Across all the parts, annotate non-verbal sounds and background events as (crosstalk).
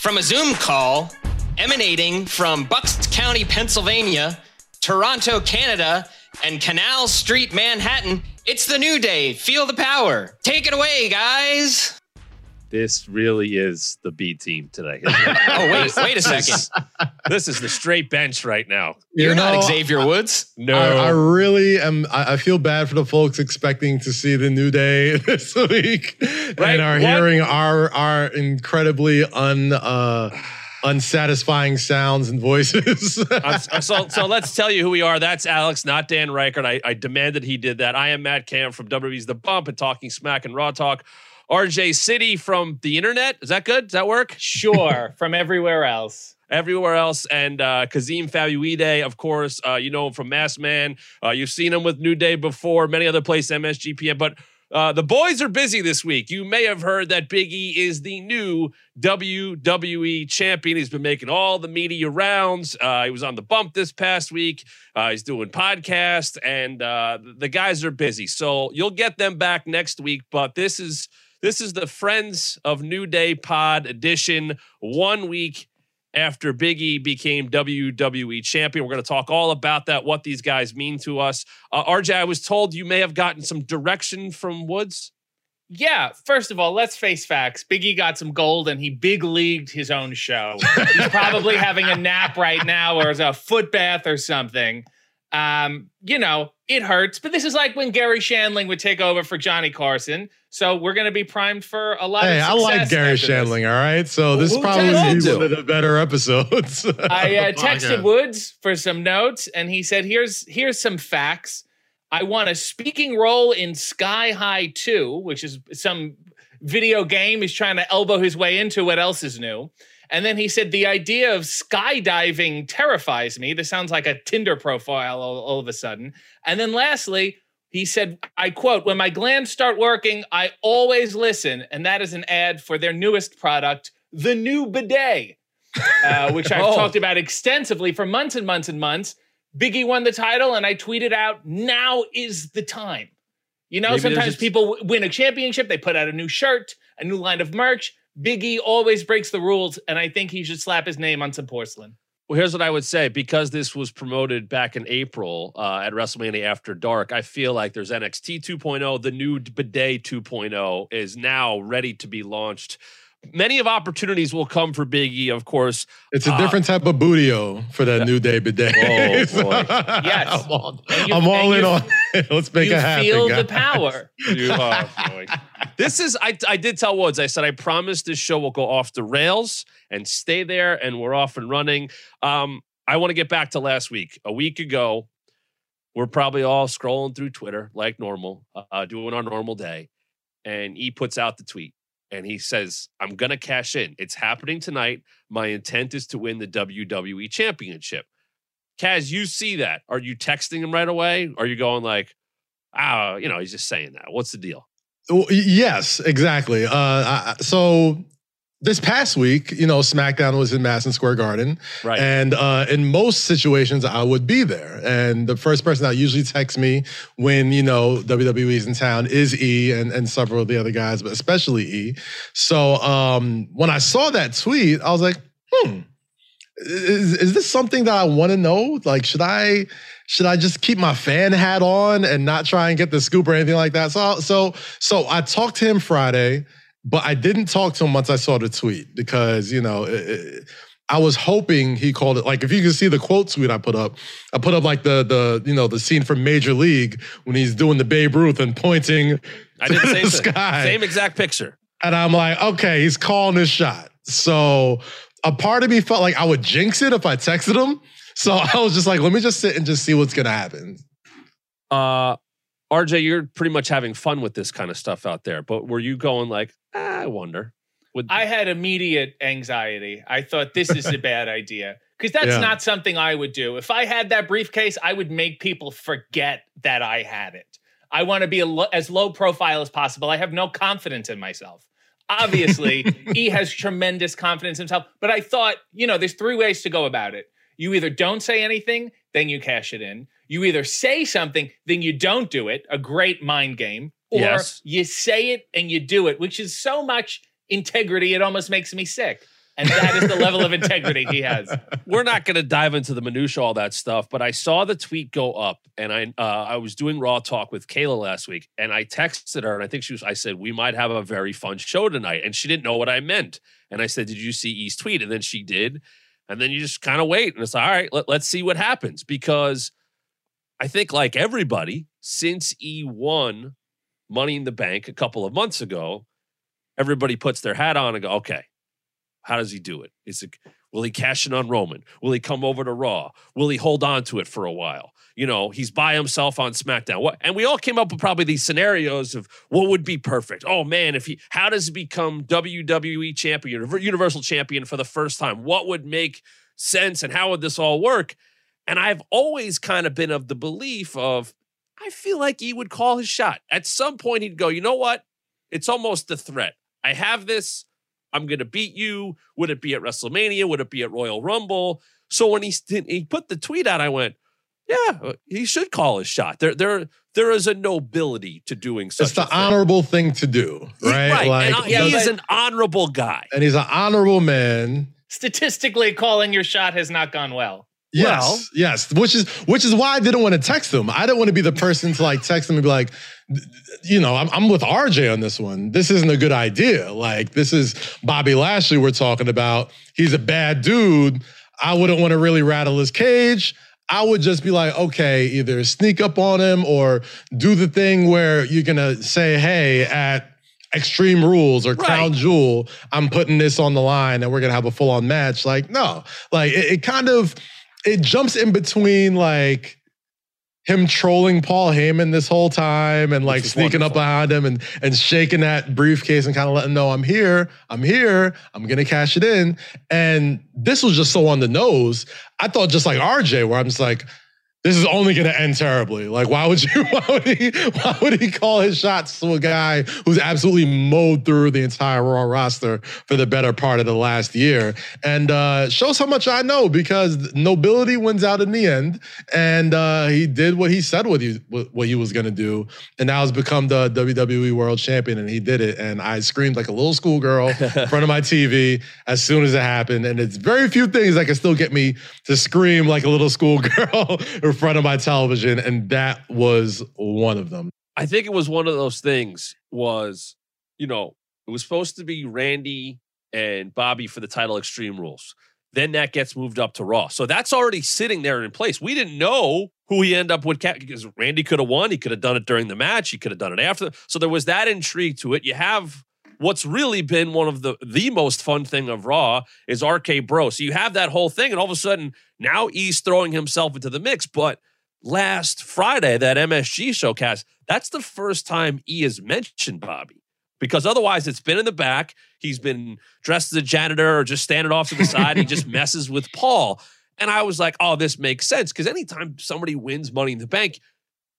From a Zoom call emanating from Bucks County, Pennsylvania, Toronto, Canada, and Canal Street, Manhattan, it's the new day. Feel the power. Take it away, guys. This really is the B team today. (laughs) Oh, wait, wait a second. (laughs) this is the straight bench right now. You're You not know, Xavier Woods. No, I, I really am. I, I feel bad for the folks expecting to see the new day (laughs) this week Right, and are what? hearing our our incredibly un uh, unsatisfying sounds and voices. Uh, so, so let's tell you who we are. That's Alex, not Dan Reichert. I, I demanded he did that. I am Matt Camp from WWE's The Bump and Talking Smack and Raw Talk. RJ City from the internet. Is that good? Does that work? Sure, (laughs) from everywhere else. Everywhere else. And uh, Kazeem Famuyide, of course, uh, you know him from Mass Man. Uh, you've seen him with New Day before, many other places, MSGPN. But uh, the boys are busy this week. You may have heard that Big E is the new WWE champion. He's been making all the media rounds. Uh, he was on the bump this past week. Uh, he's doing podcasts, and uh, the guys are busy. So you'll get them back next week. But this is this is the Friends of New Day Pod edition. One week after Big E became WWE champion. We're going to talk all about that, what these guys mean to us. Uh, RJ, I was told you may have gotten some direction from Woods. Yeah, first of all, let's face facts. Biggie got some gold and he big leagued his own show. He's probably having a nap right now or a foot bath or something. Um, you know, it hurts, but this is like when Garry Shandling would take over for Johnny Carson. So we're going to be primed for a lot hey, of I like Garry after this. Shandling. All right, so this Who probably does is one of the better episodes. (laughs) I uh, texted podcast. Woods for some notes, and he said, "Here's here's some facts. I want a speaking role in Sky High 2, which is some video game he's trying to elbow his way into. What else is new?" And then he said, "The idea of skydiving terrifies me. This sounds like a Tinder profile all, all of a sudden." And then lastly. He said, I quote, when my glands start working, I always listen. And that is an ad for their newest product, the new bidet (laughs) uh, which I've Oh. talked about extensively for months and months and months. Biggie won the title, and I tweeted out, "Now is the time." You know, Maybe sometimes just- people win a championship, they put out a new shirt, a new line of merch. Biggie always breaks the rules, and I think he should slap his name on some porcelain. Well, here's what I would say because this was promoted back in April uh, at WrestleMania After Dark. I feel like there's NXT 2.0, the new bidet 2.0 is now ready to be launched. Many of opportunities will come for Biggie, of course. It's a Uh, different type of bootio for that new day bidet. Oh, boy. (laughs) Yes. I'm all, And you- I'm all in you- on it. (laughs) Let's make you it happen. feel guys. the power. (laughs) You- oh, boy. This is I I did tell Woods, I said I promise this show will go off the rails and stay there and we're off and running. Um, I want to get back to last week. A week ago, we're probably all scrolling through Twitter like normal, uh, doing our normal day. And he puts out the tweet and he says, I'm going to cash in. It's happening tonight. My intent is to win the WWE championship. Kaz, you see that. Are you texting him right away? Are you going like, ah, you know, he's just saying that. What's the deal? Yes, exactly. Uh, I- so this past week, you know, SmackDown was in Madison Square Garden, Right. and uh, in most situations, I would be there. And the first person that usually texts me when you know WWE's in town is E and and several of the other guys, but especially E. So um, when I saw that tweet, I was like, hmm. Is, is this something that I want to know? Like, should I should I just keep my fan hat on and not try and get the scoop or anything like that? So, so, so I talked to him Friday, but I didn't talk to him once I saw the tweet because you know. It, it, I was hoping he called it like if you can see the quote tweet I put up, I put up like the the you know the scene from Major League when he's doing the Babe Ruth and pointing I did (laughs) the same the sky. Same exact picture. And I'm like, okay, he's calling his shot. So a part of me felt like I would jinx it if I texted him. So (laughs) I was just like, let me just sit and just see what's gonna happen. Uh, RJ, you're pretty much having fun with this kind of stuff out there, but were you going like, ah, I wonder? Would, I had immediate anxiety. I thought this is a bad idea because that's Yeah. not something I would do. If I had that briefcase, I would make people forget that I had it. I want to be a lo- as low profile as possible. I have no confidence in myself. Obviously, (laughs) he has tremendous confidence in himself, but I thought, you know, there's three ways to go about it. You either don't say anything, then you cash it in. You either say something, then you don't do it, a great mind game, or Yes. you say it and you do it, which is so much integrity, it almost makes me sick. And that is the level of integrity he has. (laughs) we're not going to dive into the minutia all that stuff but i saw the tweet go up and i uh, i was doing raw talk with kayla last week and i texted her and i think she was i said we might have a very fun show tonight and she didn't know what i meant and i said did you see e's tweet and then she did and then you just kind of wait and it's like, all right let, let's see what happens because i think like everybody since e won money in the bank a couple of months ago everybody puts their hat on and go okay how does he do it is it Will he cash in on Roman? Will he come over to Raw? Will he hold on to it for a while? You know, he's by himself on SmackDown. What? And we all came up with probably these scenarios of what would be perfect. Oh man, if he, how does he become WWE champion, Universal champion for the first time? What would make sense, and how would this all work? And I've always kind of been of the belief of, I feel like he would call his shot. At some point, he'd go, you know what? It's almost a threat. I have this. I'm going to beat you. Would it be at WrestleMania? Would it be at Royal Rumble? So when he he put the tweet out, I went, yeah, uh, he should call his shot. There there there is a nobility to doing such It's the a thing. honorable thing to do, He- right? and uh, Yeah, he is an honorable guy. and he's an honorable man. Statistically, calling your shot has not gone well. Yes, Well- yes. Which is which is why I didn't want to text them. I didn't want to be the person to like text them and be like, you know, I'm, I'm with RJ on this one. This isn't a good idea. Like, this is Bobby Lashley we're talking about. He's a bad dude. I wouldn't want to really rattle his cage. I would just be like, okay, either sneak up on him or do the thing where you're gonna say, hey, at Extreme Rules or Crown Right. Jewel, I'm putting this on the line and we're gonna have a full on match. Like, no, like it, it kind of it jumps in between like him trolling Paul Heyman this whole time and like sneaking up behind him and and shaking that briefcase and kind of letting know I'm here, I'm here, I'm gonna cash it in. And this was just so on the nose. I thought just like RJ, where I'm just like, this is only going to end terribly. Like, why would you? (laughs) Why would he? Why would he call his shots to a guy who's absolutely mowed through the entire Raw roster for the better part of the last year? And uh, shows how much I know because nobility wins out in the end, and uh, he did what he said what he what he was going to do, and now has become the WWE World Champion, and he did it. And I screamed like a little schoolgirl (laughs) in front of my TV as soon as it happened. And it's very few things that can still get me to scream like a little schoolgirl (laughs) in front of my television, and that was one of them. I think it was one of those things was, you know, it was supposed to be Randy and Bobby for the title Extreme Rules. Then that gets moved up to Raw. So that's already sitting there in place. We didn't know who he ended up with because Randy could have won. He could have done it during the match. He could have done it after. So there was that intrigue to it. You have what's really been one of the the most fun thing of Raw is RK Bro. So you have that whole thing, and all of a sudden now he's throwing himself into the mix. But last Friday, that MSG showcast, that's the first time E has mentioned Bobby. Because otherwise, it's been in the back. He's been dressed as a janitor or just standing off to the side. he just (laughs) messes with Paul. And I was like, oh, this makes sense. Because anytime somebody wins Money in the Bank,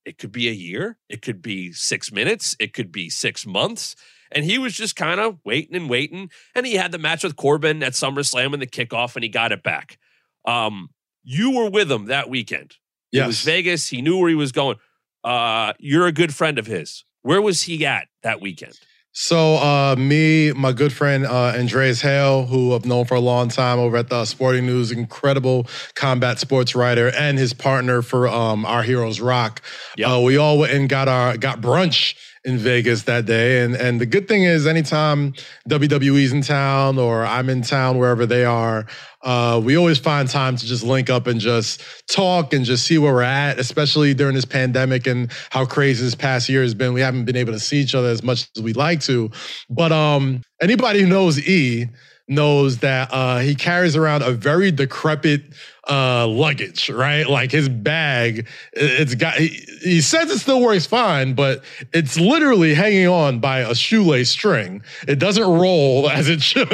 it could be a year, it could be six minutes, it could be six months. And he was just kind of waiting and waiting. And he had the match with Corbin at SummerSlam in the kickoff, and he got it back. Um, you were with him that weekend. It was Yes. Vegas. He knew where he was going. Uh, you're a good friend of his. Where was he at that weekend? So, uh, me, my good friend uh, Andreas Hale, who I've known for a long time over at the Sporting News, incredible combat sports writer, and his partner for um, Our Heroes Rock. Uh, we all went and got our got brunch in Vegas that day, and and the good thing is, anytime WWE's in town or I'm in town, wherever they are, uh, we always find time to just link up and just talk and just see where we're at, especially during this pandemic and how crazy this past year has been. We haven't been able to see each other as much as we'd like to. But um, anybody who knows E knows that uh, he carries around a very decrepit uh, luggage, right? Like his bag, it's got. He, he says it still works fine, but it's literally hanging on by a shoelace string. It doesn't roll (laughs) as it should.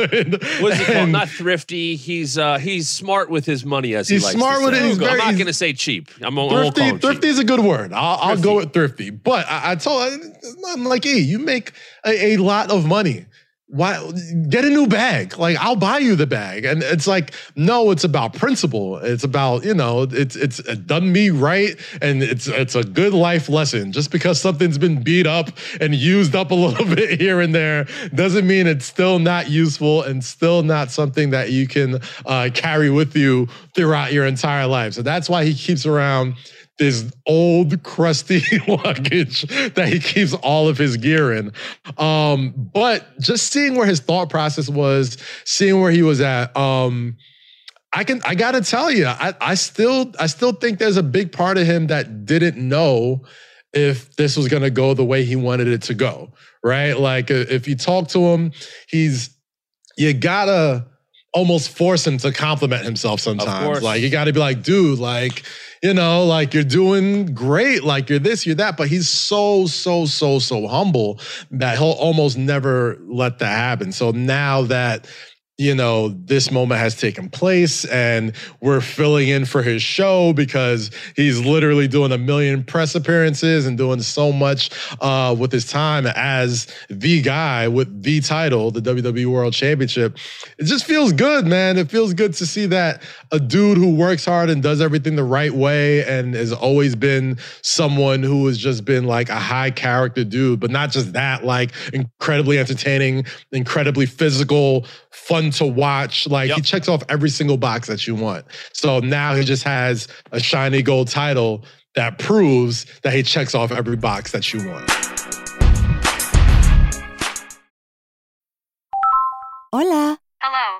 What's it called? Not thrifty. He's uh he's smart with his money, as he He's likes smart to with it. He's I'm not going to say cheap. I'm, I won't call thrifty, cheap. thrifty is a good word. I'll, I'll go with thrifty. But I, I told I'm like, hey, you make a, a lot of money. Why get a new bag? Like I'll buy you the bag. And it's like, no, it's about principle. It's about, you know, it's it's done me right. And it's it's a good life lesson. Just because something's been beat up and used up a (laughs) little bit here and there doesn't mean it's still not useful and still not something that you can uh, carry with you throughout your entire life. So that's why he keeps around this old crusty (laughs) luggage that he keeps all of his gear in. Um, but just seeing where his thought process was, seeing where he was at, um, I can I gotta tell you, I, I still I still think there's a big part of him that didn't know if this was gonna go the way he wanted it to go. Right. Like uh, if you talk to him, he's you gotta almost force him to compliment himself sometimes. Like you gotta be like, dude, like, you know, like you're doing great, like you're this, you're that. But he's so, so, so, so humble that he'll almost never let that happen. So now that you know, this moment has taken place and we're filling in for his show because he's literally doing a million press appearances and doing so much uh, with his time as the guy with the title, the WWE World Championship. It just feels good, man. It feels good to see that a dude who works hard and does everything the right way and has always been someone who has just been like a high character dude, but not just that, like incredibly entertaining, incredibly physical, fun to watch. Like he checks off every single box that you want. So now he just has a shiny gold title that proves that he checks off every box that you want. Hola. Hello,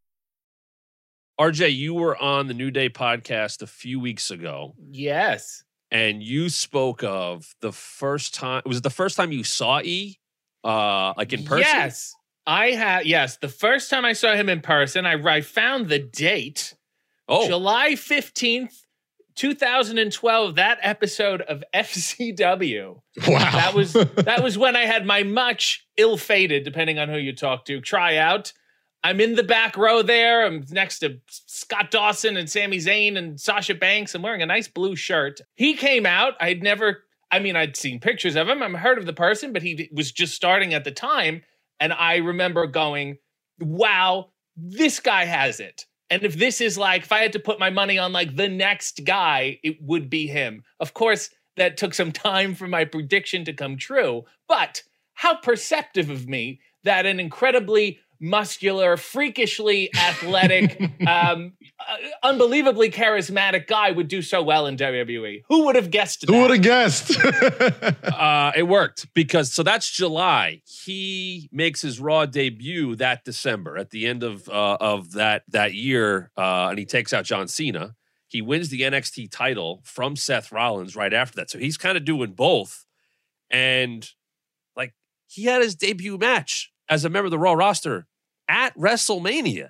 RJ, you were on the New Day podcast a few weeks ago, Yes. and you spoke of the first time. Was it the first time you saw E, uh, like in person? Yes. I had yes, the first time I saw him in person, I, I found the date. Oh, July 15th, 2012, that episode of (laughs) FCW. Wow. That was (laughs) that was when I had my much ill-fated, depending on who you talk to, tryout. I'm in the back row there. I'm next to Scott Dawson and Sami Zayn and Sasha Banks. I'm wearing a nice blue shirt. He came out. I'd never, I mean, I'd seen pictures of him. I've heard of the person, but he was just starting at the time. And I remember going, wow, this guy has it. And if this is like, if I had to put my money on like the next guy, it would be him. Of course, that took some (laughs) time for my prediction to come true. But how perceptive of me that an incredibly muscular, freakishly athletic, (laughs) um, uh, unbelievably charismatic guy would do so well in WWE. Who would have guessed Who would have guessed? (laughs) uh, it worked because so that's July. He makes his Raw debut that December at the end of uh, of that that year, uh, and he takes out John Cena. He wins the NXT title from Seth Rollins right after that. So he's kind of doing both, and like he had his debut match as a member of the Raw roster at WrestleMania.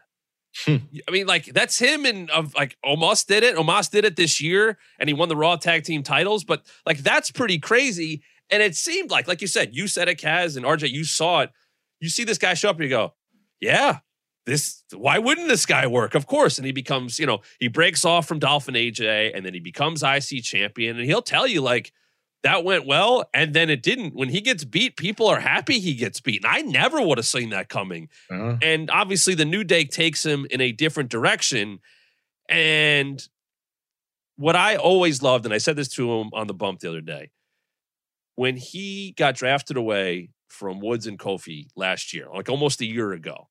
Hmm. I mean, like that's him and of like Omos did it. Omos did it this year, and he won the Raw tag team titles. But like that's pretty crazy. And it seemed like, like you said, you said it, Kaz and RJ, you saw it. You see this guy show up, and you go, "Yeah, this why wouldn't this guy work? Of course. And he becomes, you know, he breaks off from Dolph and AJ and then he becomes IC champion. And he'll tell you, like, that went well, and then it didn't. When he gets beat, people are happy he gets beat. And I never would have seen that coming. Uh, And obviously, the new day takes him in a different direction. And what I always loved, and I said this to him on the bump the other day, when he got drafted away from Woods and Kofi last year, like almost a year ago,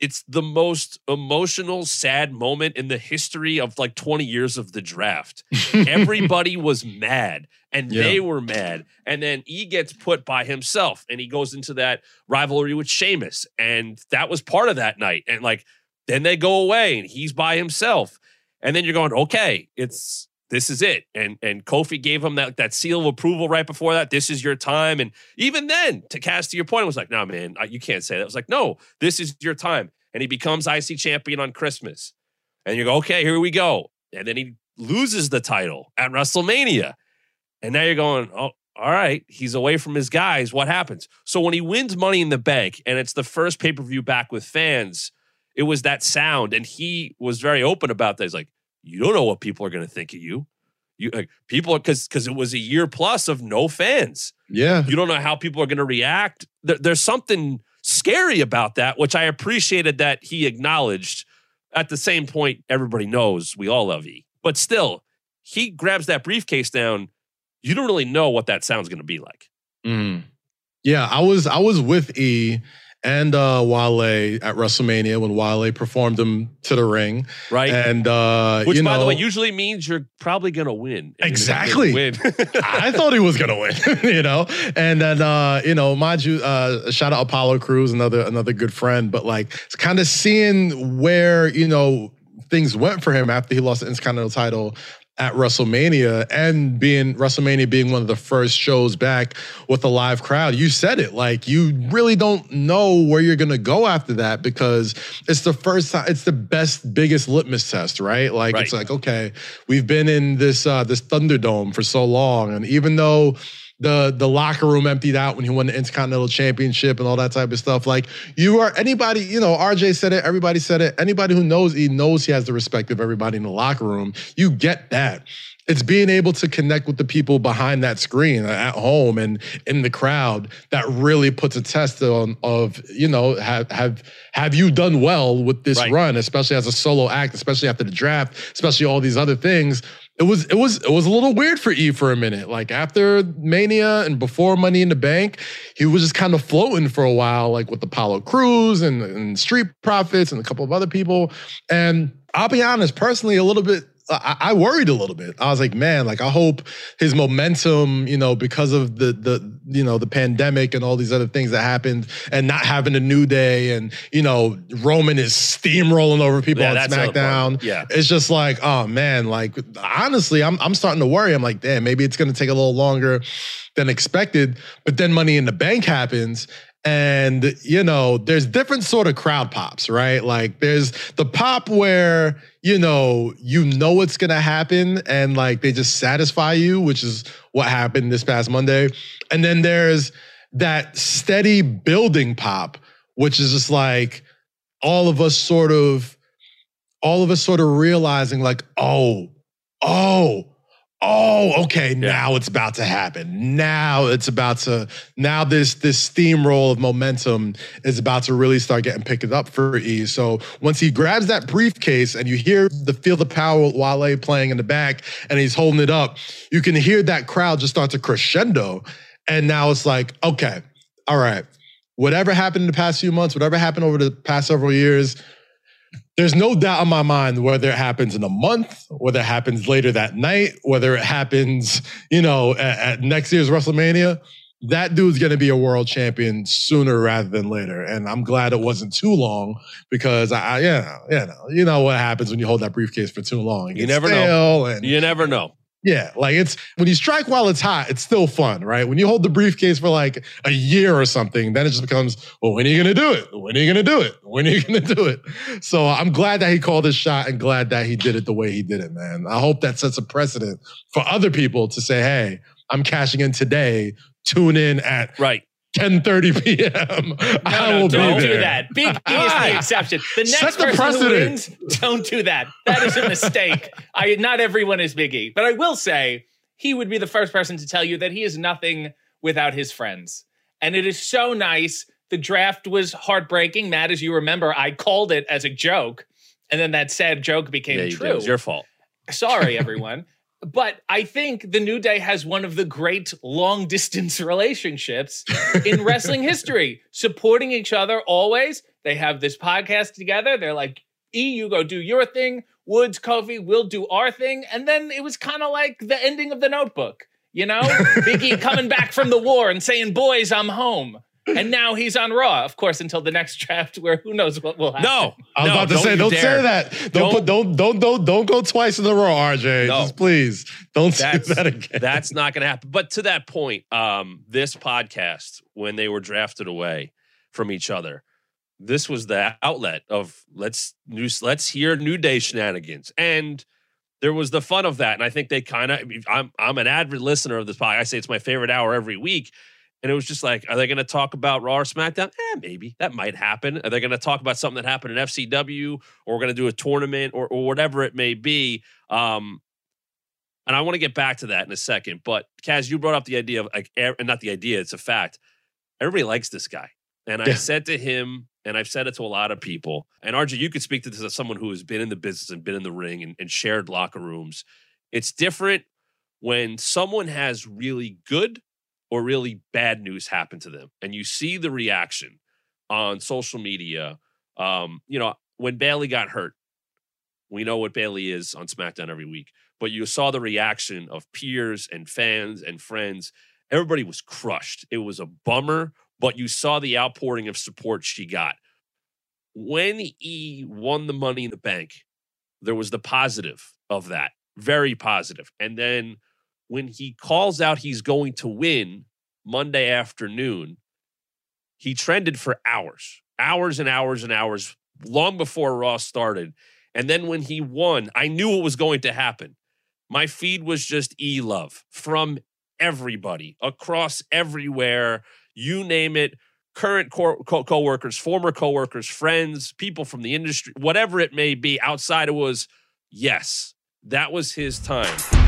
it's the most emotional, sad moment in the history of like 20 years of the draft. (laughs) Everybody was mad and Yeah. they were mad. And then he gets put by himself and he goes into that rivalry with Sheamus. And that was part of that night. And like, then they go away and he's by himself. And then you're going, okay, it's this is it. And and Kofi gave him that that seal of approval right before that. This is your time. And even then, to Kaz to your point, was like, no, man, I- you can't say that. It was like, no, this is your time. And he becomes IC champion on Christmas. And you go, okay, here we go. And then he loses the title at WrestleMania. And now you're going, oh, all right, he's away from his guys. What happens? So when he wins Money in the Bank, and it's the first pay per view back with fans, it was that sound, and he was very open about that. He's like, you don't know what people are going to think of you. You like people because because it was a year plus of no fans. yeah. You don't know how people are going to react. There, there's something scary about that, which I appreciated that he acknowledged. At the same point, everybody knows we all love E, but still, he grabs that briefcase down. You don't really know what that sound's going to be like. Mm. Yeah, I was I was with E and uh Wale at WrestleMania when Wale performed him to the ring. Right. And uh Which, you by the way, usually means you're probably to win. Gonna Exactly. Win. (laughs) I thought he was gonna win, (laughs) you know. And then uh, you know, mind you, uh shout out Apollo Crews, another another good friend, but like it's kind of seeing where, you know, things went for him after he lost the Intercontinental title at WrestleMania and being WrestleMania being one of the first shows back with a live crowd. You said it. Like you really don't know where you're gonna go after that because it's the first time it's the best, biggest litmus test, right? Like it's like, okay, we've been in this uh this Thunderdome for so long. And even though the the locker room emptied out when he won the Intercontinental Championship and all that type of stuff. Like you are anybody, you know, RJ said it, everybody said it. Anybody who knows he knows he has the respect of everybody in the locker room. You get that. It's being able to connect with the people behind that screen uh, at home and in the crowd that really puts a test on of, you know, have have have you done well with this Right. run, especially as a solo act, especially after the draft, especially all these other things it was it was it was a little weird for E for a minute. Like after Mania and before Money in the Bank, he was just kind of floating for a while, like with Apollo Crews and, and Street Profits and a couple of other people. And I'll be honest, personally, a little bit. I, I worried a little bit. I was like, man, like I hope his momentum, you know, because of the the you know the pandemic and all these other things that happened, and not having a new day, and you know Roman is steamrolling over people Yeah, on that's the other part. SmackDown. Yeah. It's just like, oh man, like honestly, I'm I'm starting to worry. I'm like, damn, maybe it's gonna take a little longer than expected. But then Money in the Bank happens. And you know, there's different sort of crowd pops, right? Like there's the pop where, you know, you know what's gonna happen and like they just satisfy you, which is what happened this past Monday. And then there's that steady building pop, which is just like all of us sort of all of us sort of realizing like, oh, oh, oh, okay, now it's about to happen. Now it's about to, now this this steamroll of momentum is about to really start getting picked up for E. So once he grabs that briefcase and you hear the feel the power with Wale playing in the back and he's holding it up, you can hear that crowd just start to crescendo. And now it's like, okay, all right. Whatever happened in the past few months, whatever happened over the past several years, there's no doubt in my mind whether it happens in a month, whether it happens later that night, whether it happens, you know, at, at next year's WrestleMania. That dude's going to be a world champion sooner rather than later, and I'm glad it wasn't too long because I, I you know, you know, you know what happens when you hold that briefcase for too long. It You never know. And You never know. Yeah, like it's when you strike while it's hot, it's still fun, right? When you hold the briefcase for like a year or something, then it just becomes, well, when are you gonna do it? When are you gonna do it? When are you (laughs) gonna do it? So I'm glad that he called his shot and glad that he did it the way he did it, man. I hope that sets a precedent for other people to say, hey, I'm cashing in today. Tune in at Right. 10:30 p.m. I No, no, will don't be do that. Big (laughs) E is the exception. The Set next the person who precedent. wins, don't do that. That is a mistake. (laughs) I not everyone is Big E, but I will say he would be the first person to tell you that he is nothing without his friends, and it is so nice. The draft was heartbreaking, Matt. As you remember, I called it as a joke, and then that sad joke became Yeah, you did. true. It was your fault. Sorry, (laughs) everyone. But I think the New Day has one of the great long distance (laughs) relationships in (laughs) wrestling history, supporting each other always. They have this podcast together. They're like, E, you go do your thing. Woods, Kofi, we'll do our thing. And then it was kind of like the ending of the notebook, you know? (laughs) Biggie coming back from the war and saying, boys, I'm home. And now he's on Raw, of course, until the next (laughs) draft, where who knows what will happen. No, I was no, about to say, don't dare. say that. Don't, Don't- put, don't, don't, don't, don't go twice in the row, RJ. No. Just please, don't That's do that again. That's not going to happen. But to that point, um, this podcast, when they were drafted away from each other, this was the outlet of let's new, let's hear New Day shenanigans, and there was the fun of that. And I think they kind of, I'm I'm an avid listener of this podcast. I say it's my favorite hour every week. And it was just like, are they going to talk about Raw or SmackDown? Eh, maybe that might happen. Are they going to talk about something that happened in FCW, or we're going to do a tournament, or, or whatever it may be? Um, and I want to get back to that in a second. But Kaz, you brought up the idea of like, er- not the idea, it's a fact. Everybody likes this guy. And I said to him, and I've said it to a lot of people, and RJ, you could speak to this as someone who has been in the business and been in the ring and, and shared locker rooms. It's different when someone has really good or really bad news happen to them, and you see the reaction on social media. Um, you know, when Bayley got hurt, we know what Bayley is on SmackDown every week, but you saw the reaction of peers and fans and friends. Everybody was crushed. It was a bummer, but you saw the outpouring of support she got. When E won the money in the bank, there was the positive of that, very positive. And then when he calls out he's going to win Monday afternoon, he trended for hours, hours and hours and hours, long before Raw started. And then when he won, I knew it was going to happen. My feed was just e love from everybody across everywhere. You name it. Current co- co- coworkers, former coworkers, friends, people from the industry, whatever it may be. Outside, it was yes, that was his time.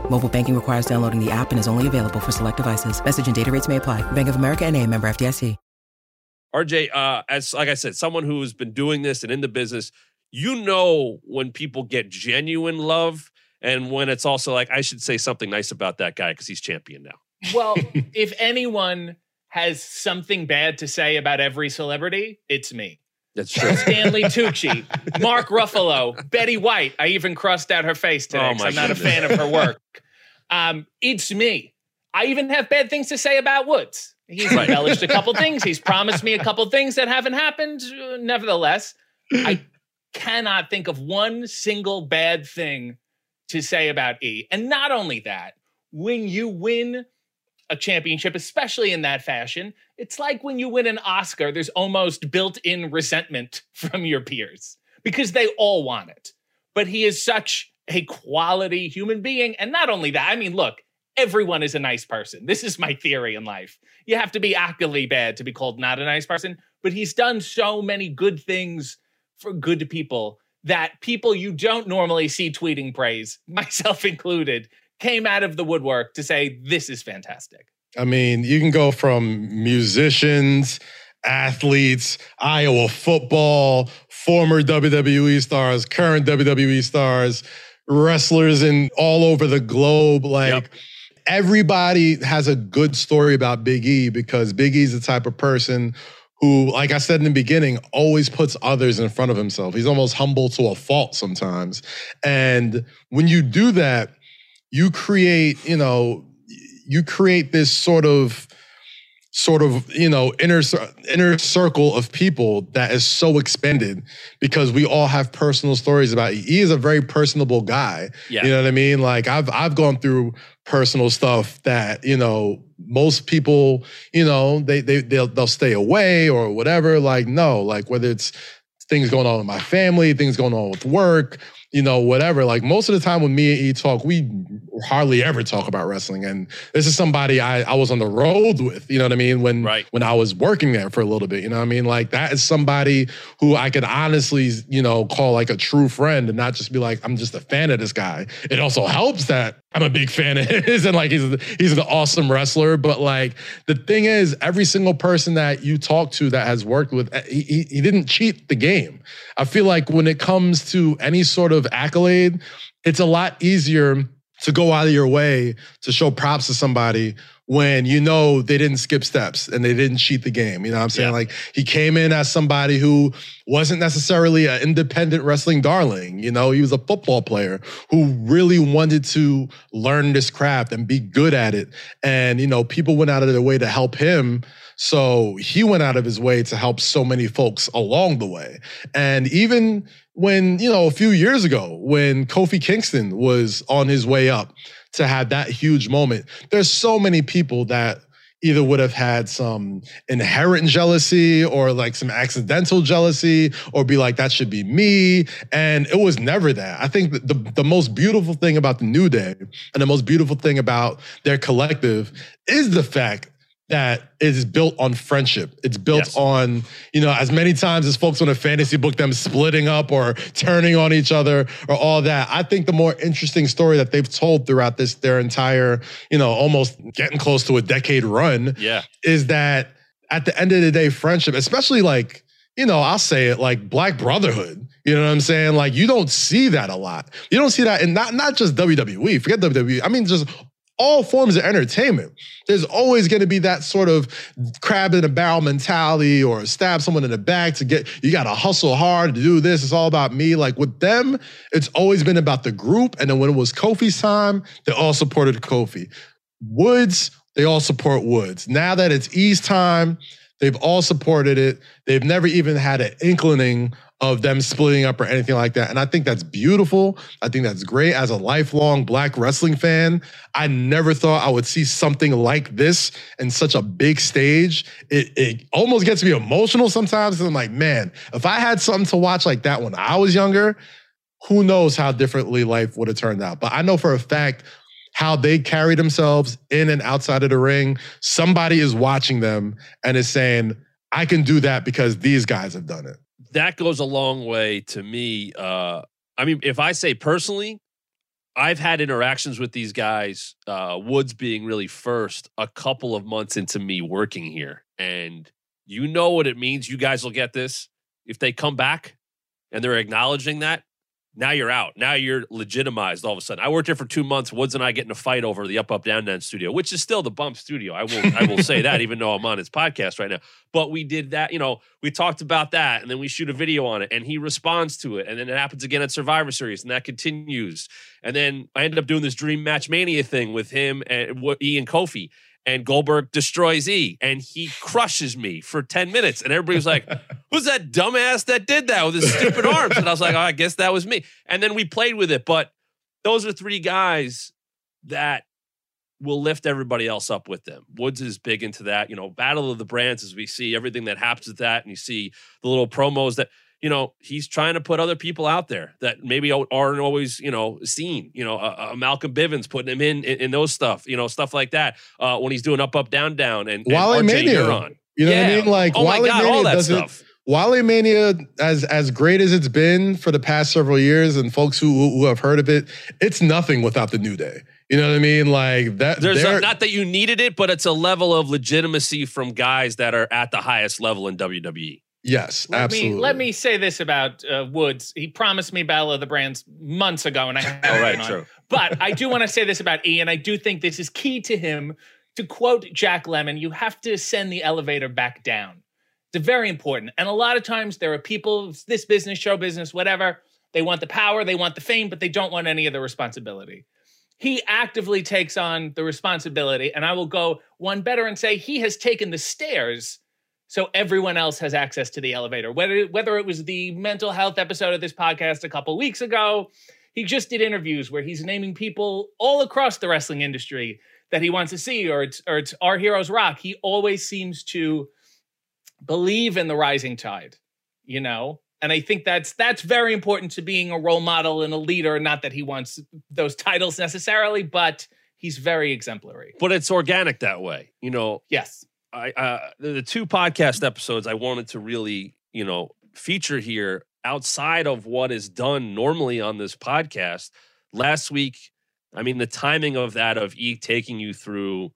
Mobile banking requires downloading the app and is only available for select devices. Message and data rates may apply. Bank of America and a member FDIC. RJ, uh, as like I said, someone who has been doing this and in the business, you know when people get genuine love and when it's also like I should say something nice about that guy because he's champion now. Well, (laughs) if anyone has something bad to say about every celebrity, it's me. That's true. Stanley Tucci, Mark Ruffalo, Betty White. I even crossed out her face today Oh, I'm not a fan of her work. Um, it's me. I even have bad things to say about Woods. He's Right. embellished a couple things. He's promised me a couple things that haven't happened. Uh, Nevertheless, I cannot think of one single bad thing to say about E. And not only that, when you win a championship, especially in that fashion, it's like when you win an Oscar, there's almost built in resentment (laughs) from your peers because they all want it. But he is such a quality human being. And not only that, I mean, look, everyone is a nice person. This is my theory in life. You have to be actively bad to be called not a nice person. But he's done so many good things for good people that people you don't normally see tweeting praise, (laughs) myself included, came out of the woodwork to say, this is fantastic. I mean, you can go from musicians, athletes, Iowa football, former WWE stars, current WWE stars, wrestlers in all over the globe. Like Yep. everybody has a good story about Big E because Big E's the type of person who, like I said in the beginning, always puts others in front of himself. He's almost humble to a fault sometimes. And when you do that, you create, you know, you create this sort of sort of you know inner inner circle of people that is so expanded because we all have personal stories about E. E is a very personable guy. Yeah. You know what I mean? Like I've I've gone through personal stuff that you know most people you know they they they'll, they'll stay away or whatever. Like no, like whether it's things going on with my family, things going on with work, you know, whatever. Like most of the time when me and E talk, we hardly ever talk about wrestling. And this is somebody I, I was on the road with, you know what I mean? When Right. when I was working there for a little bit, you know what I mean? Like that is somebody who I could honestly, you know, call like a true friend and not just be like, I'm just a fan of this guy. It also helps that I'm a big fan of (laughs) his and like he's he's an awesome wrestler. But like the thing is, every single person that you talk to that has worked with, eh, he, he, he didn't cheat the game. I feel like when it comes to any sort of accolade, it's a lot easier to go out of your way to show props to somebody when you know they didn't skip steps and they didn't cheat the game. You know what I'm saying? Yeah. Like he came in as somebody who wasn't necessarily an independent wrestling darling. You know, he was a football player who really wanted to learn this craft and be good at it. And, you know, people went out of their way to help him. So he went out of his way to help so many folks along the way. And even when, you know, a few years ago, when Kofi Kingston was on his way up to have that huge moment, there's so many people that either would have had some inherent jealousy or like some accidental jealousy or be like that should be me and it was never that i think the, the most beautiful thing about the new day and the most beautiful thing about their collective is the fact that is built on friendship. It's built Yes. on, you know, as many times as folks want to fantasy book them splitting up or turning on each other or all that. I think the more interesting story that they've told throughout this their entire, you know, almost getting close to a decade run Yeah. is that at the end of the day, friendship, especially like, you know, I'll say it like black brotherhood. You know what I'm saying? Like you don't see that a lot. You don't see that, and not not just WWE. Forget WWE. I mean, just all forms of entertainment. There's always going to be that sort of crab in a barrel mentality, or stab someone in the back to get. You got to hustle hard to do this. It's all about me. Like with them, it's always been about the group. And then when it was Kofi's time, they all supported Kofi. Woods, they all support Woods. Now that it's E's time, they've all supported it. They've never even had an inkling of them splitting up or anything like that. And I think that's beautiful. I think that's great. As a lifelong black wrestling fan, I never thought I would see something like this in such a big stage. It, it almost gets me emotional sometimes. I'm like, man, if I had something to watch like that when I was younger, who knows how differently life would have turned out. But I know for a fact how they carry themselves in and outside of the ring. Somebody is watching them and is saying, I can do that because these guys have done it. that goes a long way to me. Uh, I mean, if I say personally, I've had interactions with these guys, uh, Woods being really first, a couple of months into me working here. And you know what it means. You guys will get this. If they come back and they're acknowledging that, now you're out. Now you're legitimized all of a sudden. I worked here for two months. Woods and I get in a fight over the up, up, down, down studio, which is still the bump studio. I will I will say that, (laughs) even though I'm on his podcast right now. But we did that, you know, we talked about that and then we shoot a video on it and he responds to it. And then it happens again at Survivor Series and that continues. And then I ended up doing this Dream Match Mania thing with him and what E Kofi. And Goldberg destroys E and he (laughs) crushes me for 10 minutes. And everybody was like, (laughs) Who's that dumbass that did that with his stupid (laughs) arms? And I was like, oh, I guess that was me. And then we played with it. But those are three guys that will lift everybody else up with them. Woods is big into that. You know, Battle of the Brands, as we see everything that happens with that, and you see the little promos that, you know, he's trying to put other people out there that maybe aren't always, you know, seen. You know, uh, uh, Malcolm Bivens putting him in, in in those stuff, you know, stuff like that. Uh, when he's doing up, up, down, down, and, and Wale RJ Mania. Huron. You know what I mean? Like oh my god, Mania all that doesn't- stuff. Wale Mania, as as great as it's been for the past several years, and folks who who have heard of it, it's nothing without the New Day. You know what I mean? Like that. There's a, not that you needed it, but it's a level of legitimacy from guys that are at the highest level in. WWE. Yes, Let absolutely. me let me say this about uh, Woods. He promised me Battle of the Brands months ago, and I haven't. All right, been on. true. But I do (laughs) want to say this about E, and I do think this is key to him. To quote Jack Lemmon, you have to send the elevator back down. It's very important. And a lot of times there are people, this business, show business, whatever, they want the power, they want the fame, but they don't want any of the responsibility. he actively takes on the responsibility. And I will go one better and say he has taken the stairs so everyone else has access to the elevator. Whether whether it was the mental health episode of this podcast a couple weeks ago, he just did interviews where he's naming people all across the wrestling industry that he wants to see, or it's or it's our heroes rock. He always seems to believe in the rising tide, you know. And I think that's that's very important to being a role model and a leader. Not that he wants those titles necessarily, but he's very exemplary. But it's organic that way, you know. Yes. I uh, the, two podcast episodes I wanted to really, you know, feature here outside of what is done normally on this podcast. Last week, I mean, the timing of that of E taking you through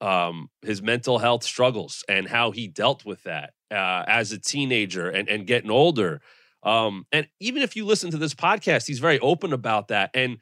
um, his mental health struggles and how he dealt with that uh, as a teenager and, and getting older. Um, and even if you listen to this podcast, he's very open about that. And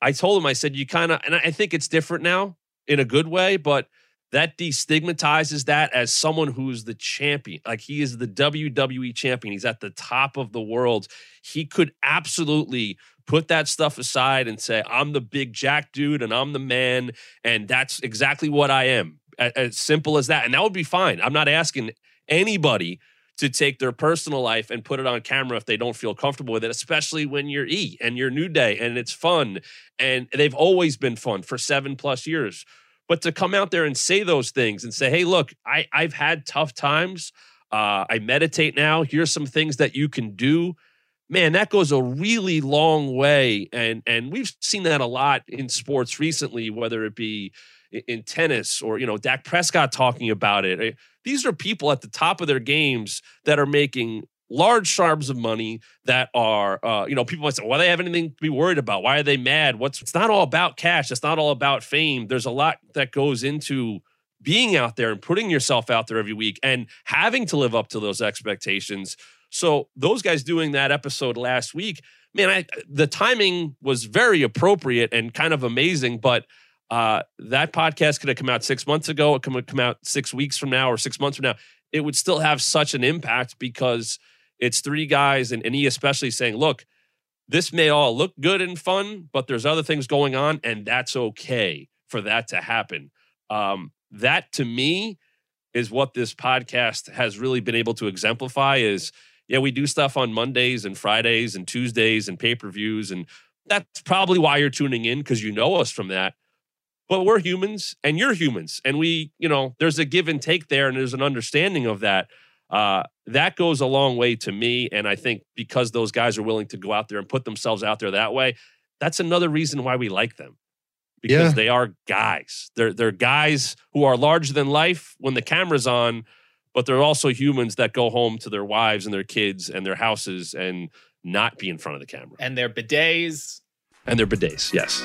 I told him, I said, you kind of, and I think it's different now in a good way, but that destigmatizes that as someone who's the champion. Like he is the WWE champion. He's at the top of the world. He could absolutely put that stuff aside and say, I'm the big jack dude and I'm the man. And that's exactly what I am. As simple as that. And that would be fine. I'm not asking anybody to take their personal life and put it on camera if they don't feel comfortable with it, especially when you're E and you're New Day and it's fun. And they've always been fun for seven plus years. But to come out there and say those things and say, hey, look, I, I've had tough times. Uh, I meditate now. Here's some things that you can do. Man, that goes a really long way. And and we've seen that a lot in sports recently, whether it be in tennis or, you know, Dak Prescott talking about it. Eh, these are people at the top of their games that are making large sums of money that are, uh, you know, people might say, why do they have anything to be worried about? Why are they mad? What's it's not all about cash. It's not all about fame. There's a lot that goes into being out there and putting yourself out there every week and having to live up to those expectations. So those guys doing that episode last week, man, I, the timing was very appropriate and kind of amazing, but uh, that podcast could have come out six months ago. It could have come out six weeks from now or six months from now. It would still have such an impact because – it's three guys, and, and he especially saying, look, this may all look good and fun, but there's other things going on, and that's okay for that to happen. Um, that to me is what this podcast has really been able to exemplify is yeah, we do stuff on Mondays and Fridays and Tuesdays and pay-per-views, and that's probably why you're tuning in because you know us from that. But we're humans and you're humans. And we, you know, there's a give and take there, and there's an understanding of that. Uh, that goes a long way to me. And I think because those guys are willing to go out there and put themselves out there that way, that's another reason why we like them. Because yeah. they are guys. They're they're guys who are larger than life when the camera's on, but they're also humans that go home to their wives and their kids and their houses and not be in front of the camera. And their bidets. And their bidets, yes.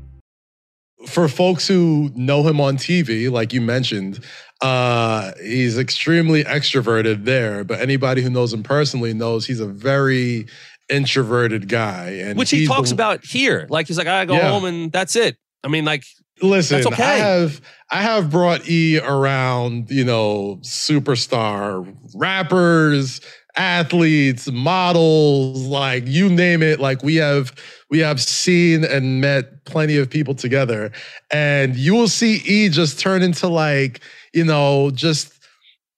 for folks who know him on TV, like you mentioned, uh, he's extremely extroverted there. But anybody who knows him personally knows he's a very introverted guy, and which he talks the, about here. Like he's like, I go yeah. home and that's it. I mean, like, listen, that's okay. I have I have brought E around, you know, superstar rappers, athletes, models, like you name it. Like we have we have seen and met plenty of people together, and you will see E just turn into like you know just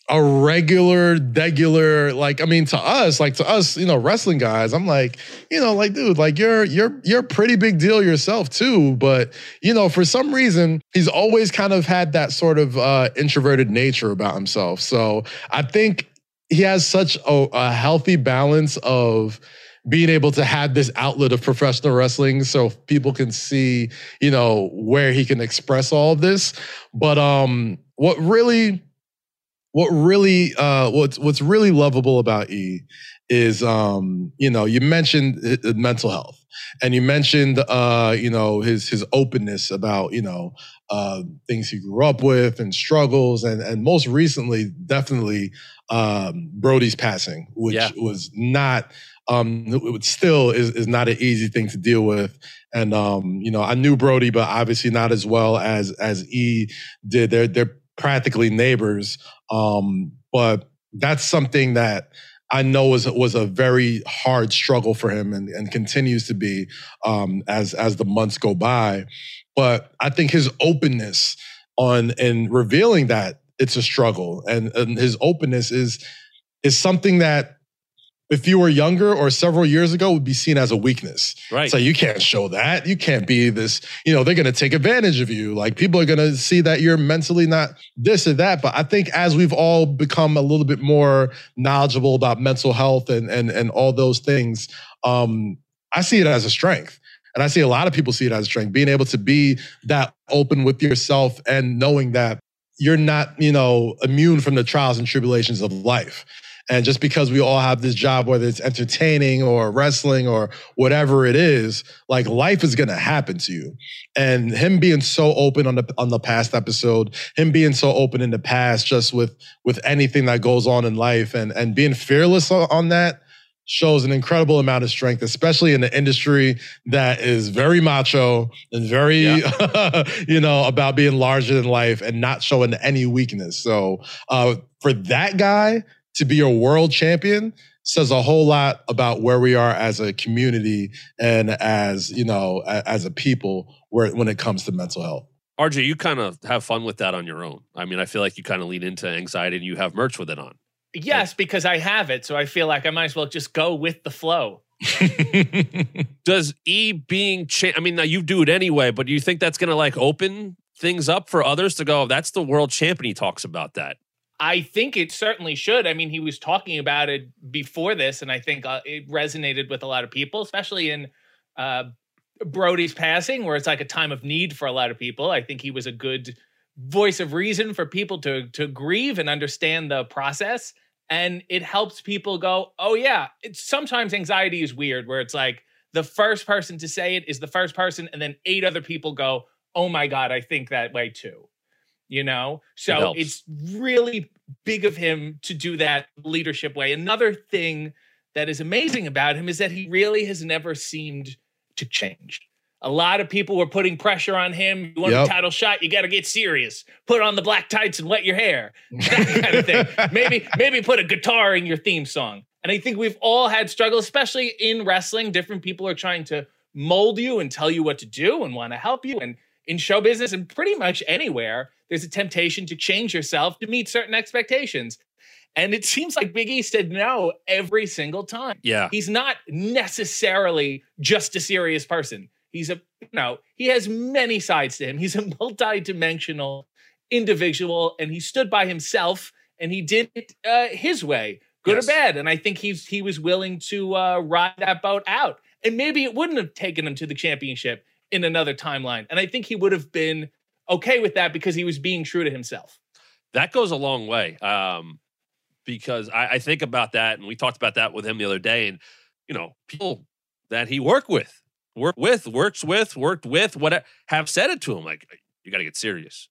a regular, regular, like I mean, to us, like to us, you know, wrestling guys, I'm like, you know, like, dude, like you're you're you're a pretty big deal yourself too. But you know, for some reason, he's always kind of had that sort of uh, introverted nature about himself. So I think he has such a, a healthy balance of being able to have this outlet of professional wrestling so people can see, you know, where he can express all of this. But um what really what really uh what's what's really lovable about E is um, you know, you mentioned uh, uh, mental health and you mentioned uh, you know, his his openness about, you know, uh things he grew up with and struggles and and most recently definitely um Brodie's passing, which Yeah. was not um it would still is, is not an easy thing to deal with and um you know i knew brodie but obviously not as well as as e did they're they're practically neighbors um but that's something that I know was was a very hard struggle for him and, and continues to be um, as as the months go by. But I think his openness on and revealing that it's a struggle and, and his openness is is something that if you were younger or several years ago would be seen as a weakness. Right. So you can't show that. You can't be this, you know, they're going to take advantage of you. Like people are going to see that you're mentally not this or that. But I think as we've all become a little bit more knowledgeable about mental health and and and all those things, um, I see it as a strength. And I see a lot of people see it as a strength, being able to be that open with yourself and knowing that you're not, you know, immune from the trials and tribulations of life. And just because we all have this job, whether it's entertaining or wrestling or whatever it is, like life is gonna happen to you. And him being so open on the on the past episode, him being so open in the past, just with with anything that goes on in life, and and being fearless on, on that shows an incredible amount of strength, especially in the industry that is very macho and very, (laughs) you know, about being larger than life and not showing any weakness. So uh, for that guy to be a world champion says a whole lot about where we are as a community and as you know as a people where when it comes to mental health. RJ, you kind of have fun with that on your own. I mean, I feel like you kind of lean into anxiety and you have merch with it on. Yes, because I have it, so I feel like I might as well just go with the flow. (laughs) Does E being cha- I mean, now you do it anyway, but do you think that's going to like open things up for others to go, that's the world champion. He talks about that. I think it certainly should. I mean, he was talking about it before this, and I think uh, it resonated with a lot of people, especially in uh, Brodie's passing, where it's like a time of need for a lot of people. I think he was a good voice of reason for people to to grieve and understand the process, and it helps people go, "Oh yeah." It's sometimes anxiety is weird, where it's like the first person to say it is the first person, and then eight other people go, "Oh my god, I think that way too." you know so helps. it's really big of him to do that leadership way another thing that is amazing about him is that he really has never seemed to change a lot of people were putting pressure on him you want Yep. a title shot you got to get serious put on the black tights and wet your hair that kind of thing (laughs) maybe maybe put a guitar in your theme song and i think we've all had struggles especially in wrestling different people are trying to mold you and tell you what to do and want to help you and in show business and pretty much anywhere, there's a temptation to change yourself to meet certain expectations. And it seems like Big E said no every single time. Yeah. He's not necessarily just a serious person. He's a, you know, he has many sides to him. He's a multi-dimensional individual and he stood by himself and he did it uh, his way, good Yes. or bad. And I think he's he was willing to uh, ride that boat out. And maybe it wouldn't have taken him to the championship in another timeline. And I think he would have been okay with that because he was being true to himself. that goes a long way um, because I, I think about that and we talked about that with him the other day and you know people that he worked with work with works with worked with what have said it to him like you got to get serious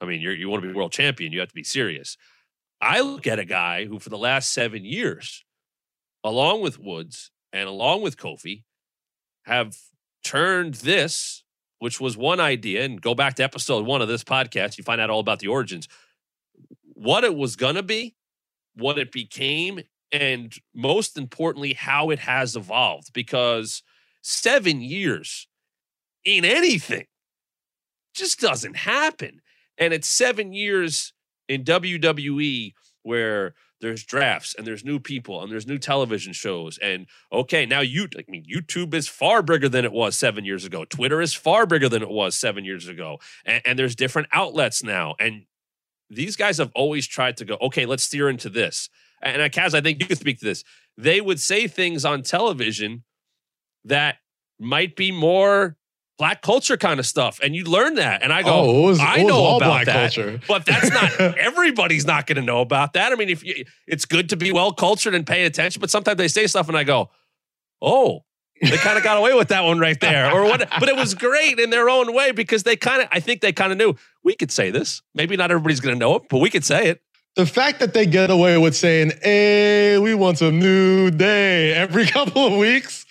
i mean you want to be world champion you have to be serious i look at a guy who for the last seven years along with woods and along with kofi have turned this which was one idea and go back to episode one of this podcast you find out all about the origins what it was going to be, what it became, and most importantly, how it has evolved. Because seven years in anything just doesn't happen. And it's seven years in WWE where there's drafts and there's new people and there's new television shows. And okay, now you, I mean, YouTube is far bigger than it was seven years ago. Twitter is far bigger than it was seven years ago. And, and there's different outlets now. And these guys have always tried to go, okay, let's steer into this. And uh, Kaz, I think you could speak to this. They would say things on television that might be more black culture kind of stuff, and you learn that. And I go, Oh, was- I know all about black that, culture. but that's not (laughs) everybody's not going to know about that. I mean, if you, it's good to be well cultured and pay attention, but sometimes they say stuff, and I go, oh. they kind of got away with that one right there, or what? But it was great in their own way because they kind of, I think they kind of knew we could say this. Maybe not everybody's going to know it, but we could say it. The fact that they get away with saying, hey, we want a new day every (laughs) couple of weeks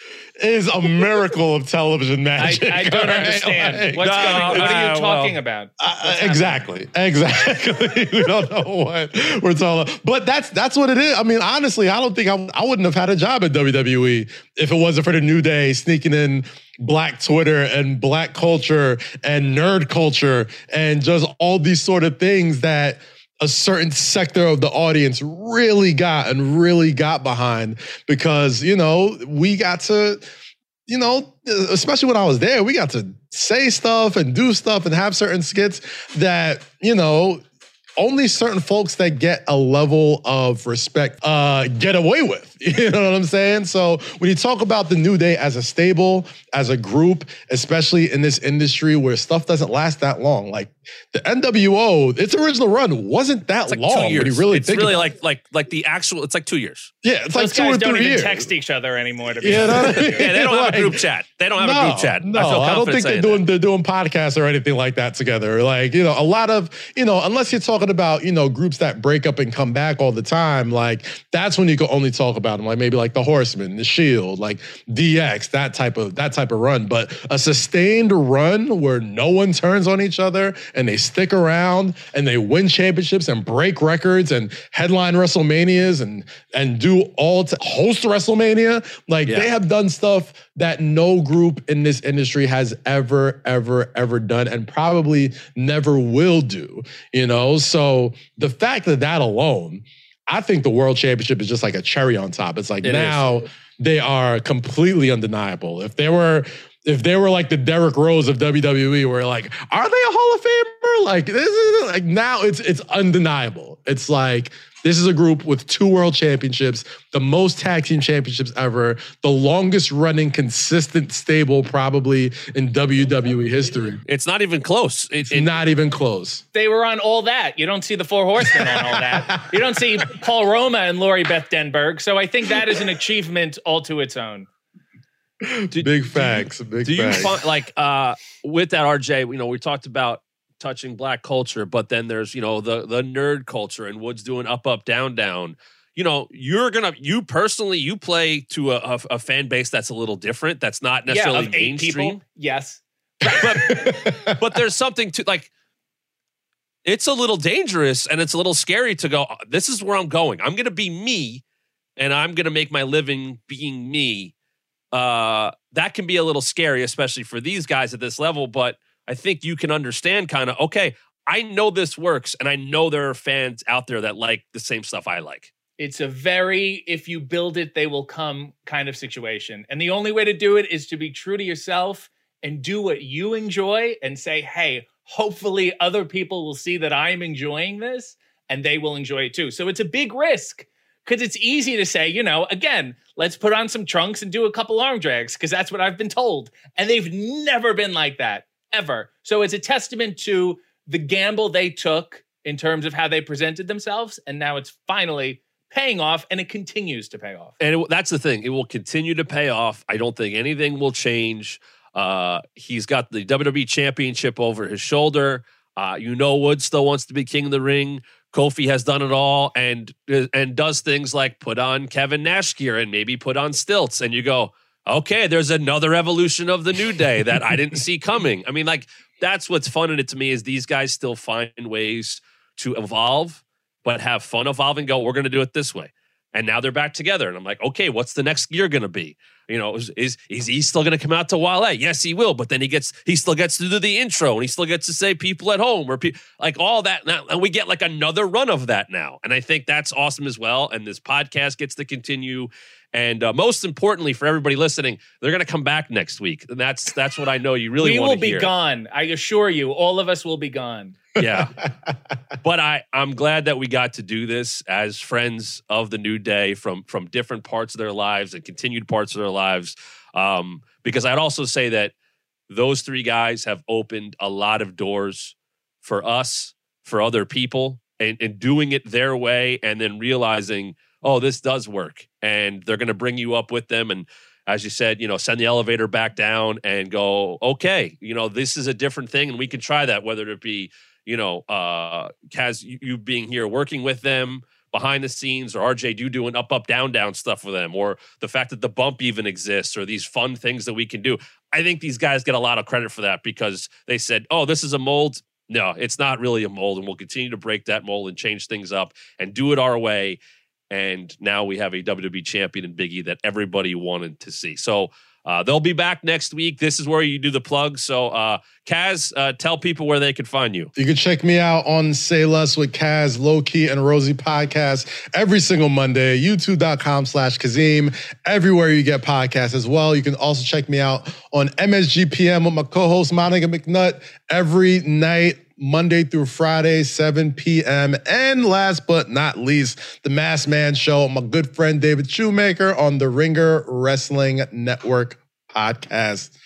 is a miracle of television magic. I don't right? understand. Like- What's No, going What are uh, you talking well, about? Uh, exactly. Exactly. (laughs) we don't know what we're talking But that's that's what it is. I mean, honestly, I don't think I, I wouldn't have had a job at WWE if it wasn't for the New Day sneaking in black Twitter and black culture and nerd culture and just all these sort of things that a certain sector of the audience really got and really got behind because, you know, we got to you know, especially when I was there, we got to say stuff and do stuff and have certain skits that, you know, only certain folks that get a level of respect uh, get away with. (laughs) You know what I'm saying? So when you talk about the New Day as a stable, as a group, especially in this industry where stuff doesn't last that long, like the NWO, its original run wasn't that It's like long. two When years. you really it's think really about like like like the actual. It's like two years. yeah, it's Those like two guys or don't three even years. text each other anymore. To be You know honest what I with mean? you. Yeah, they don't have a (laughs) group chat. They don't have a group chat. No, I, feel I, don't think they're doing that. they're doing podcasts or anything like that together. Like you know, a lot of you know, unless you're talking about you know groups that break up and come back all the time, like that's when you can only talk about them. Like maybe like the Horsemen, the Shield, like DX, that type of that type of run. But a sustained run where no one turns on each other and they stick around and they win championships and break records and headline WrestleManias and and do all to host WrestleMania. Like Yeah. they have done stuff that no group in this industry has ever, ever, ever done and probably never will do. You know, so the fact that that alone, I think the world championship is just like a cherry on top. It's like It is. now they are completely undeniable. If they were if they were like the Derrick Rose of WWE, where like, are they a Hall of Famer? Like this is like now it's it's undeniable. It's like this is a group with two world championships, the most tag team championships ever, the longest running consistent stable probably in WWE history. It's not even close. It, It's it- not even close. They were on all that. You don't see the Four Horsemen on all that. You don't see Paul Roma and Lori Beth Denberg. So I think that is an achievement all to its own. big facts. Big do you find like uh with that RJ, you know, we talked about touching black culture, but then there's, you know, the the nerd culture and Woods doing up up down down. You know, you're gonna you personally you play to a, a, a fan base that's a little different. That's not necessarily yeah, mainstream. people. Yes. but (laughs) but there's something to like it's a little dangerous and it's a little scary to go this is where i'm going i'm to be me and i'm to make my living being me uh that can be a little scary especially for these guys at this level but i think you can understand kind of okay i know this works and i know there are fans out there that like the same stuff i like It's a very if you build it, they will come kind of situation. And the only way to do it is to be true to yourself and do what you enjoy and say, hey, hopefully other people will see that I'm enjoying this and they will enjoy it too. So it's a big risk because it's easy to say, you know, again, let's put on some trunks and do a couple arm drags because that's what I've been told. And they've never been like that, ever. So it's a testament to the gamble they took in terms of how they presented themselves. And now it's finally paying off and it continues to pay off. and it, that's the thing it will continue to pay off i don't think anything will change uh he's got the wwe championship over his shoulder uh you know wood still wants to be king of the ring kofi has done it all and and does things like put on kevin nash gear and maybe put on stilts and you go okay there's another evolution of the new day that i didn't see coming i mean like that's what's fun in it to me is these guys still find ways to evolve but have fun evolving go we're going to do it this way and now they're back together. And I'm like, okay, what's the next year going to be? You know, is, is is he still going to come out to Wale? Yes, he will. But then he gets he still gets to do the intro and he still gets to say people at home or pe- like all that. Now, and we get like another run of that now. And I think that's awesome as well. And this podcast gets to continue. And uh, most importantly, for everybody listening, they're going to come back next week. And that's that's what I know you really we will be hear. gone. I assure you, all of us will be gone. Yeah. (laughs) but I I'm glad that we got to do this as friends of the new day from from different parts of their lives and continued parts of their lives. Um, because I'd also say that those three guys have opened a lot of doors for us, for other people, and, and doing it their way, and then realizing, oh, this does work, and they're going to bring you up with them, and as you said, you know, send the elevator back down and go, okay, you know, this is a different thing, and we can try that, whether it be, you know, uh, Kaz, you, you being here working with them behind the scenes, or RJ do doing up, up, down, down stuff with them, or the fact that the bump even exists, or these fun things that we can do. I think these guys get a lot of credit for that because they said, oh, this is a mold. No, it's not really a mold, and we'll continue to break that mold and change things up and do it our way and now we have a WWE champion in Biggie that everybody wanted to see. So uh, they'll be back next week. This is where you do the plug. So, uh, Kaz, uh, tell people where they can find you. You can check me out on Say Less with Kaz, Lowkey, and Rosie podcast every single Monday, youtube.com slash Kazeem, everywhere you get podcasts as well. You can also check me out on MSGPM with my co-host Monica McNutt every night Monday through Friday, 7 p.m. And last but not least, the Masked Man Show, my good friend David Shoemaker on the Ringer Wrestling Network podcast.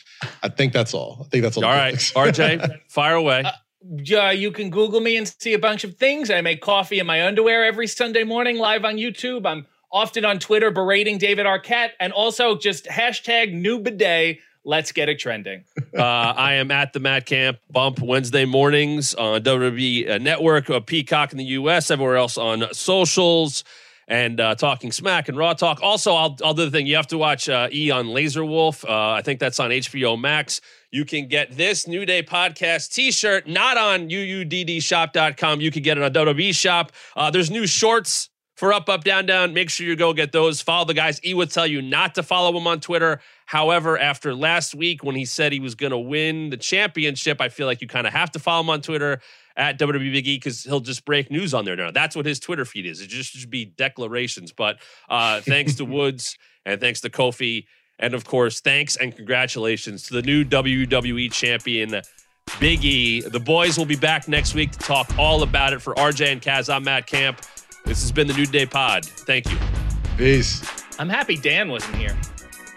I think that's all. I think that's all. All right, RJ, (laughs) fire away. Uh, yeah, you can Google me and see a bunch of things. I make coffee in my underwear every Sunday morning live on YouTube. I'm often on Twitter berating David Arquette and also just hashtag new bidet Let's get it trending. uh, I am at the Matt Camp Bump Wednesday mornings on WWE uh, Network, uh, Peacock in the US, everywhere else on socials, and uh, Talking Smack and Raw Talk. Also, I'll, I'll do the thing. You have to watch uh, E on Laser Wolf. Uh, I think that's on HBO Max. You can get this New Day podcast t shirt, not on uuddshop.com. You can get it on WWE Shop. there's new shorts for Up, Up, Down, Down. Make sure you go get those. Follow the guys. E would tell you not to follow him on Twitter. However, after last week when he said he was going to win the championship, I feel like you kind of have to follow him on Twitter at WWE Big E because he'll just break news on there now. That's what his Twitter feed is. It just should be declarations. But uh, (laughs) thanks to Woods and thanks to Kofi. And of course, thanks and congratulations to the new WWE champion, Big E. The boys will be back next week to talk all about it. For RJ and Kaz, I'm Matt Camp. This has been the New Day Pod. Thank you. Peace. I'm happy Dan wasn't here.